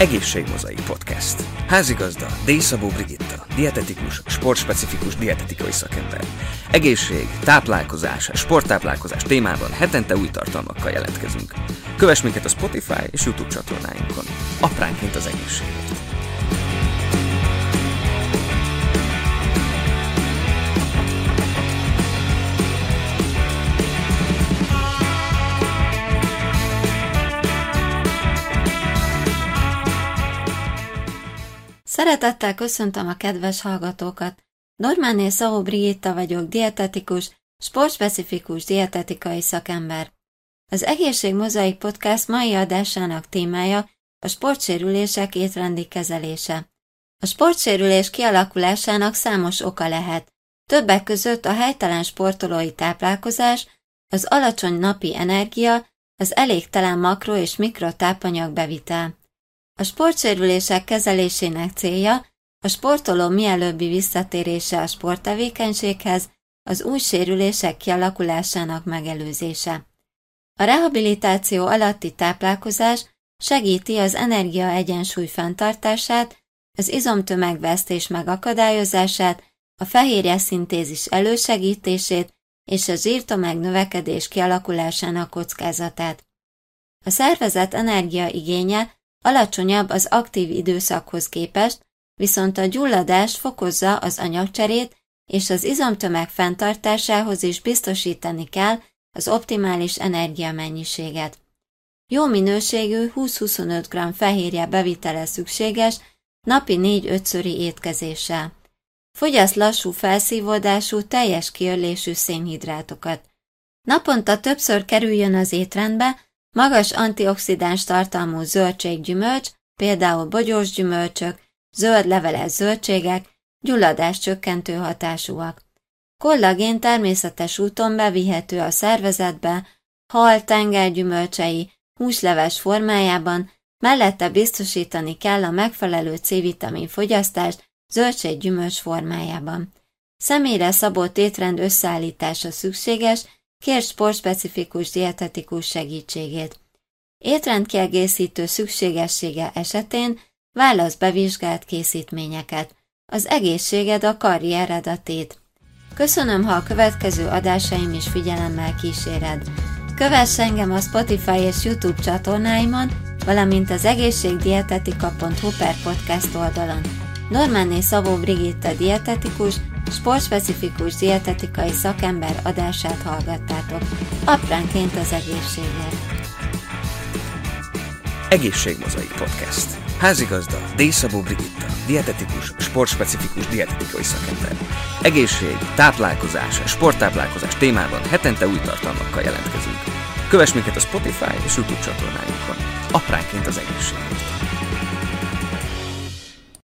Egészségmozaik Podcast. Házigazda Dészabó Brigitta, dietetikus, sportspecifikus dietetikai szakember. Egészség, táplálkozás, sporttáplálkozás témában hetente új tartalmakkal jelentkezünk. Kövess minket a Spotify és YouTube csatornáinkon. Apránként az egészségért. Szeretettel köszöntöm a kedves hallgatókat. Normáné Szavó Brigitta vagyok, dietetikus, sportspecifikus dietetikai szakember. Az Egészség Mozaik Podcast mai adásának témája a sportsérülések étrendi kezelése. A sportsérülés kialakulásának számos oka lehet. Többek között a helytelen sportolói táplálkozás, az alacsony napi energia, az elégtelen makro- és mikrotápanyag bevitel. A sportsérülések kezelésének célja a sportoló mielőbbi visszatérése a sporttevékenységhez, az új sérülések kialakulásának megelőzése. A rehabilitáció alatti táplálkozás segíti az energia egyensúly fenntartását, az izomtömegvesztés megakadályozását, a fehérje szintézis elősegítését és a zsírtomeg növekedés kialakulásának kockázatát. A szervezet energiaigénye Alacsonyabb az aktív időszakhoz képest, viszont a gyulladás fokozza az anyagcserét, és az izomtömeg fenntartásához is biztosítani kell az optimális energiamennyiséget. Jó minőségű 20-25 g fehérje bevitele szükséges napi 4-5-szöri étkezéssel. Fogyasz lassú felszívódású, teljes kiörlésű szénhidrátokat. Naponta többször kerüljön az étrendbe, Magas antioxidáns tartalmú zöldséggyümölcs, például bogyós gyümölcsök, zöld leveles zöldségek, gyulladás csökkentő hatásúak. Kollagén természetes úton bevihető a szervezetbe, hal tengergyümölcsei, húsleves formájában, mellette biztosítani kell a megfelelő C-vitamin fogyasztást zöldséggyümölcs formájában. Személyre szabott étrend összeállítása szükséges, Kérd sportspecifikus dietetikus segítségét. Étrendkiegészítő szükségessége esetén válasz bevizsgált készítményeket. Az egészséged a karriered a tét. Köszönöm, ha a következő adásaim is figyelemmel kíséred. Kövess engem a Spotify és YouTube csatornáimon, valamint az egészségdietetika.hu per podcast oldalon. Normanné Szabó Brigitta dietetikus, sportspecifikus dietetikai szakember adását hallgattátok. Apránként az egészségért. Egészségmozai Podcast. Házigazda Dészabó Brigitta, dietetikus, sportspecifikus dietetikai szakember. Egészség, táplálkozás, sporttáplálkozás témában hetente új tartalmakkal jelentkezünk. Kövess minket a Spotify és YouTube csatornáinkon. Apránként az egészségért.